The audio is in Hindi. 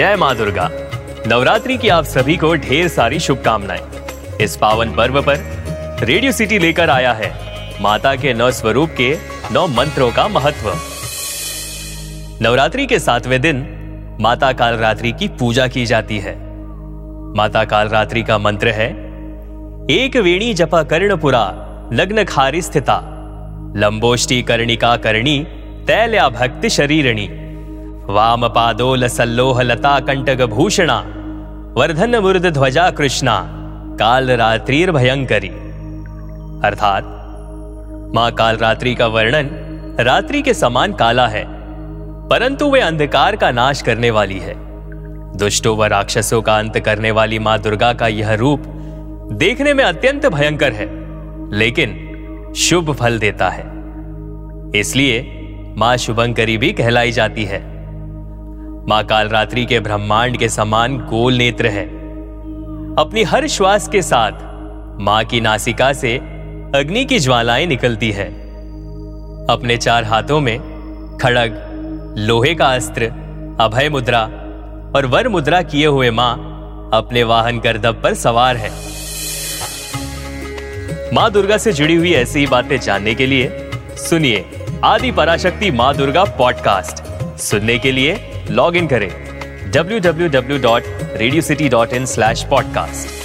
जय माँ दुर्गा। नवरात्रि की आप सभी को ढेर सारी शुभकामनाएँ। इस पावन पर्व पर रेडियो सिटी लेकर आया है माता के नौ स्वरूप के नौ मंत्रों का महत्व। नवरात्रि के सातवें दिन माता कालरात्रि की पूजा की जाती है। माता कालरात्रि का मंत्र है, एक वेणी जपा कर्णपुरा लग्न खारी स्थिता। लंबोष्टि कर्णिका कर्णी, तैल्या भक्ति शरीरणी। वाम पादोल सल्लोह लता कंटक भूषणा वर्धन मुर्द ध्वजा कृष्णा काल रात्रिर भयंकरी अर्थात, माँ काल रात्रि का वर्णन रात्रि के समान काला है, परंतु वे अंधकार का नाश करने वाली है। दुष्टों व राक्षसों का अंत करने वाली माँ दुर्गा का यह रूप देखने में अत्यंत भयंकर है, लेकिन शुभ फल देता है। इसलिए माँ शुभंकरी भी कहलाई जाती है। माँ कालरात्रि के ब्रह्मांड के समान गोल नेत्र है। अपनी हर श्वास के साथ माँ की नासिका से अग्नि की ज्वालाएँ निकलती है। अपने चार हाथों में खड़ग, लोहे का अस्त्र, अभय मुद्रा और वर मुद्रा किए हुए माँ अपने वाहन गर्दब पर सवार है। माँ दुर्गा से जुड़ी हुई ऐसी ही बातें जानने के लिए सुनिए आदि पराशक्ति माँ दुर्गा पॉडकास्ट। सुनने के लिए लॉग इन करें। W W W dot Radio City dot in slash podcast